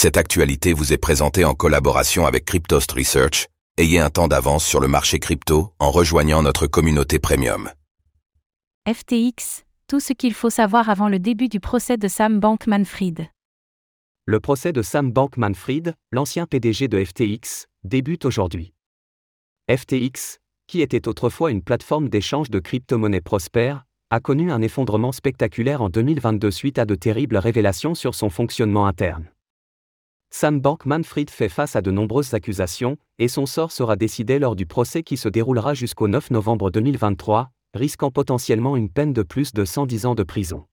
Cette actualité vous est présentée en collaboration avec Cryptost Research. Ayez un temps d'avance sur le marché crypto en rejoignant notre communauté premium. FTX, tout ce qu'il faut savoir avant le début du procès de Sam Bankman-Fried. Le procès de Sam Bankman-Fried, l'ancien PDG de FTX, débute aujourd'hui. FTX, qui était autrefois une plateforme d'échange de crypto-monnaies prospère, a connu un effondrement spectaculaire en 2022 suite à de terribles révélations sur son fonctionnement interne. Sam Bankman-Fried fait face à de nombreuses accusations, et son sort sera décidé lors du procès qui se déroulera jusqu'au 9 novembre 2023, risquant potentiellement une peine de plus de 110 ans de prison.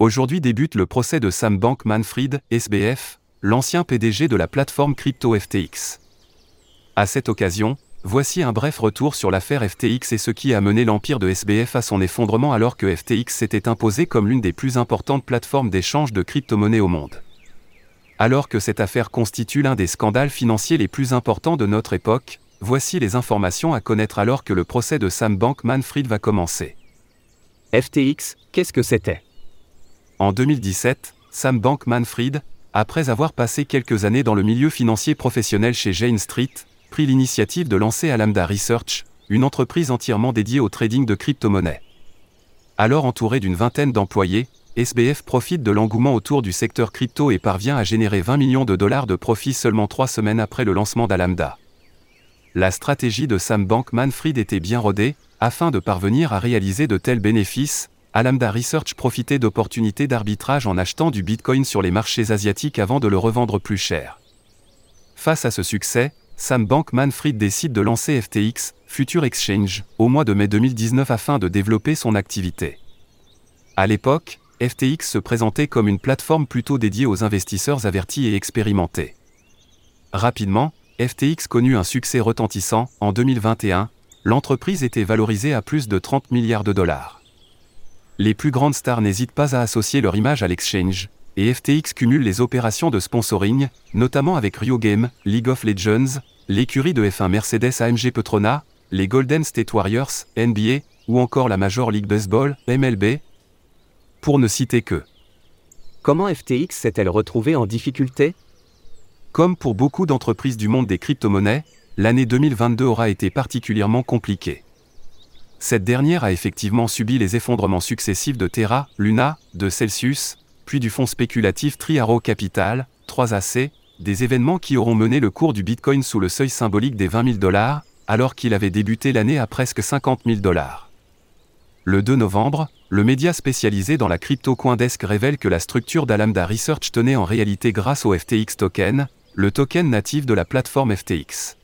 Aujourd'hui débute le procès de Sam Bankman-Fried, SBF, l'ancien PDG de la plateforme crypto FTX. À cette occasion, Voici un bref retour sur l'affaire FTX et ce qui a mené l'empire de SBF à son effondrement alors que FTX s'était imposé comme l'une des plus importantes plateformes d'échange de crypto-monnaies au monde. Alors que cette affaire constitue l'un des scandales financiers les plus importants de notre époque, voici les informations à connaître alors que le procès de Sam Bankman-Fried va commencer. FTX, qu'est-ce que c'était? En 2017, Sam Bankman-Fried, après avoir passé quelques années dans le milieu financier professionnel chez Jane Street, pris l'initiative de lancer Alameda Research, une entreprise entièrement dédiée au trading de crypto-monnaies. Alors entouré d'une vingtaine d'employés, SBF profite de l'engouement autour du secteur crypto et parvient à générer 20 millions de dollars de profits seulement trois semaines après le lancement d'Alameda. La stratégie de Sam Bankman-Fried était bien rodée, afin de parvenir à réaliser de tels bénéfices, Alameda Research profitait d'opportunités d'arbitrage en achetant du Bitcoin sur les marchés asiatiques avant de le revendre plus cher. Face à ce succès, Sam Bankman-Fried décide de lancer FTX, Future Exchange, au mois de mai 2019 afin de développer son activité. À l'époque, FTX se présentait comme une plateforme plutôt dédiée aux investisseurs avertis et expérimentés. Rapidement, FTX connut un succès retentissant. En 2021, l'entreprise était valorisée à plus de 30 milliards de dollars. Les plus grandes stars n'hésitent pas à associer leur image à l'exchange, et FTX cumule les opérations de sponsoring, notamment avec Rio Game, League of Legends, l'écurie de F1 Mercedes AMG Petronas, les Golden State Warriors, NBA, ou encore la Major League Baseball, MLB, pour ne citer que. Comment FTX s'est-elle retrouvée en difficulté? Comme pour beaucoup d'entreprises du monde des crypto-monnaies, l'année 2022 aura été particulièrement compliquée. Cette dernière a effectivement subi les effondrements successifs de Terra, Luna, de Celsius, puis du fonds spéculatif Triaro Capital, 3AC, des événements qui auront mené le cours du Bitcoin sous le seuil symbolique des 20 000 dollars, alors qu'il avait débuté l'année à presque 50 000 dollars. Le 2 novembre, le média spécialisé dans la crypto Coindesk révèle que la structure d'Alameda Research tenait en réalité grâce au FTX token, le token natif de la plateforme FTX.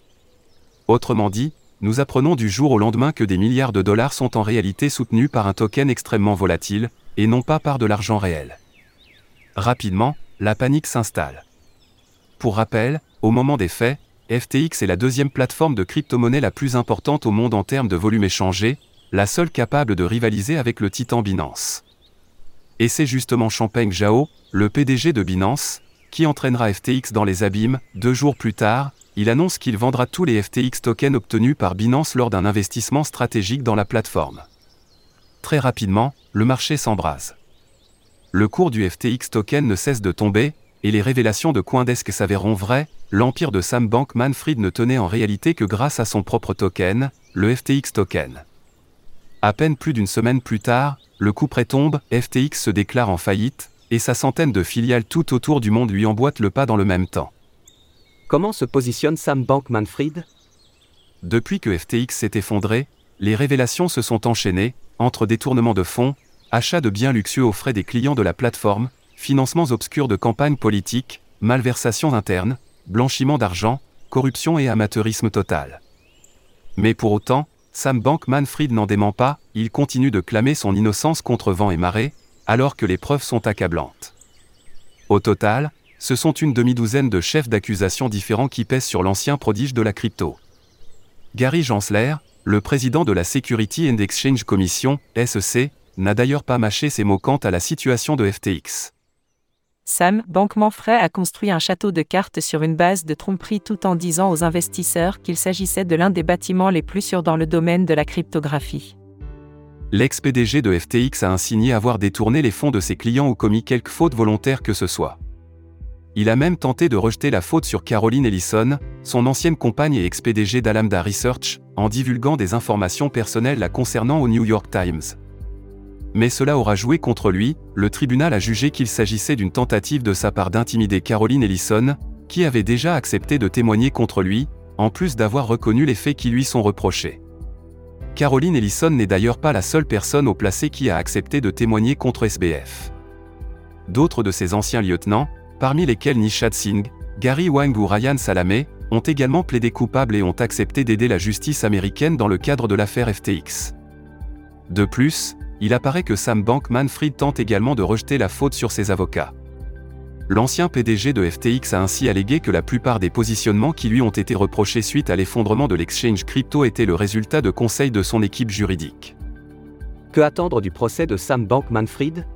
Autrement dit, nous apprenons du jour au lendemain que des milliards de dollars sont en réalité soutenus par un token extrêmement volatile, et non pas par de l'argent réel. Rapidement, la panique s'installe. Pour rappel, au moment des faits, FTX est la deuxième plateforme de crypto-monnaie la plus importante au monde en termes de volume échangé, la seule capable de rivaliser avec le titan Binance. Et c'est justement Champagne Zhao, le PDG de Binance, qui entraînera FTX dans les abîmes. Deux jours plus tard, il annonce qu'il vendra tous les FTX tokens obtenus par Binance lors d'un investissement stratégique dans la plateforme. Très rapidement, le marché s'embrase le cours du FTX token ne cesse de tomber, et les révélations de Coindesk s'avéreront vraies, l'empire de Sam Bankman-Fried ne tenait en réalité que grâce à son propre token, le FTX token. À peine plus d'une semaine plus tard, le coup près tombe, FTX se déclare en faillite, et sa centaine de filiales tout autour du monde lui emboîtent le pas dans le même temps. Comment se positionne Sam Bankman-Fried? Depuis que FTX s'est effondré, les révélations se sont enchaînées, entre détournements de fonds, Achat de biens luxueux aux frais des clients de la plateforme, financements obscurs de campagnes politiques, malversations internes, blanchiment d'argent, corruption et amateurisme total. Mais pour autant, Sam Bankman-Fried n'en dément pas, il continue de clamer son innocence contre vent et marée, alors que les preuves sont accablantes. Au total, ce sont une demi-douzaine de chefs d'accusation différents qui pèsent sur l'ancien prodige de la crypto. Gary Gensler, le président de la Security and Exchange Commission, SEC, n'a d'ailleurs pas mâché ses mots quant à la situation de FTX. Sam Bankman-Fried a construit un château de cartes sur une base de tromperie tout en disant aux investisseurs qu'il s'agissait de l'un des bâtiments les plus sûrs dans le domaine de la cryptographie. L'ex-PDG de FTX a insigné avoir détourné les fonds de ses clients ou commis quelque faute volontaire que ce soit. Il a même tenté de rejeter la faute sur Caroline Ellison, son ancienne compagne et ex-PDG d'Alameda Research, en divulguant des informations personnelles la concernant au New York Times. Mais cela aura joué contre lui, le tribunal a jugé qu'il s'agissait d'une tentative de sa part d'intimider Caroline Ellison, qui avait déjà accepté de témoigner contre lui, en plus d'avoir reconnu les faits qui lui sont reprochés. Caroline Ellison n'est d'ailleurs pas la seule personne au placé qui a accepté de témoigner contre SBF. D'autres de ses anciens lieutenants, parmi lesquels Nishad Singh, Gary Wang ou Ryan Salamé, ont également plaidé coupables et ont accepté d'aider la justice américaine dans le cadre de l'affaire FTX. De plus, il apparaît que Sam Bankman-Fried tente également de rejeter la faute sur ses avocats. L'ancien PDG de FTX a ainsi allégué que la plupart des positionnements qui lui ont été reprochés suite à l'effondrement de l'exchange crypto étaient le résultat de conseils de son équipe juridique. Que attendre du procès de Sam Bankman-Fried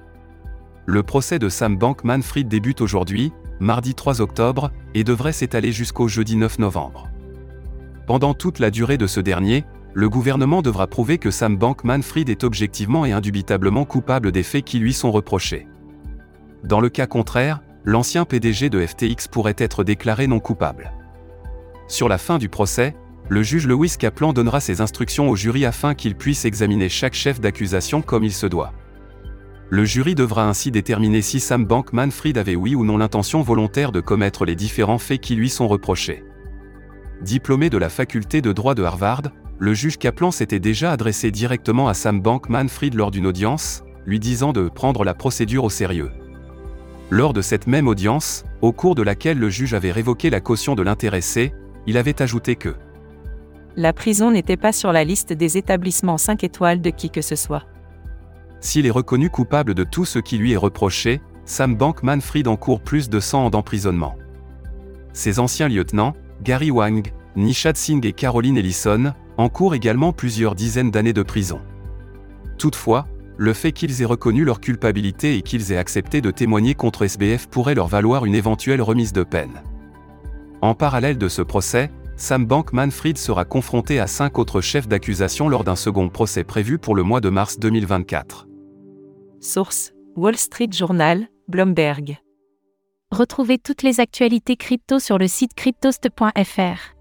Le procès de Sam Bankman-Fried débute aujourd'hui, mardi 3 octobre, et devrait s'étaler jusqu'au jeudi 9 novembre. Pendant toute la durée de ce dernier, le gouvernement devra prouver que Sam Bankman-Fried est objectivement et indubitablement coupable des faits qui lui sont reprochés. Dans le cas contraire, l'ancien PDG de FTX pourrait être déclaré non coupable. Sur la fin du procès, le juge Lewis Kaplan donnera ses instructions au jury afin qu'il puisse examiner chaque chef d'accusation comme il se doit. Le jury devra ainsi déterminer si Sam Bankman-Fried avait oui ou non l'intention volontaire de commettre les différents faits qui lui sont reprochés. Diplômé de la faculté de droit de Harvard, le juge Kaplan s'était déjà adressé directement à Sam Bankman-Fried lors d'une audience, lui disant de prendre la procédure au sérieux. Lors de cette même audience, au cours de laquelle le juge avait révoqué la caution de l'intéressé, il avait ajouté que La prison n'était pas sur la liste des établissements 5 étoiles de qui que ce soit. S'il est reconnu coupable de tout ce qui lui est reproché, Sam Bankman-Fried encourt plus de 100 ans d'emprisonnement. Ses anciens lieutenants, Gary Wang, Nishad Singh et Caroline Ellison, encourent également plusieurs dizaines d'années de prison. Toutefois, le fait qu'ils aient reconnu leur culpabilité et qu'ils aient accepté de témoigner contre SBF pourrait leur valoir une éventuelle remise de peine. En parallèle de ce procès, Sam Bankman-Fried sera confronté à cinq autres chefs d'accusation lors d'un second procès prévu pour le mois de mars 2024. Source Wall Street Journal, Bloomberg. Retrouvez toutes les actualités crypto sur le site cryptost.fr.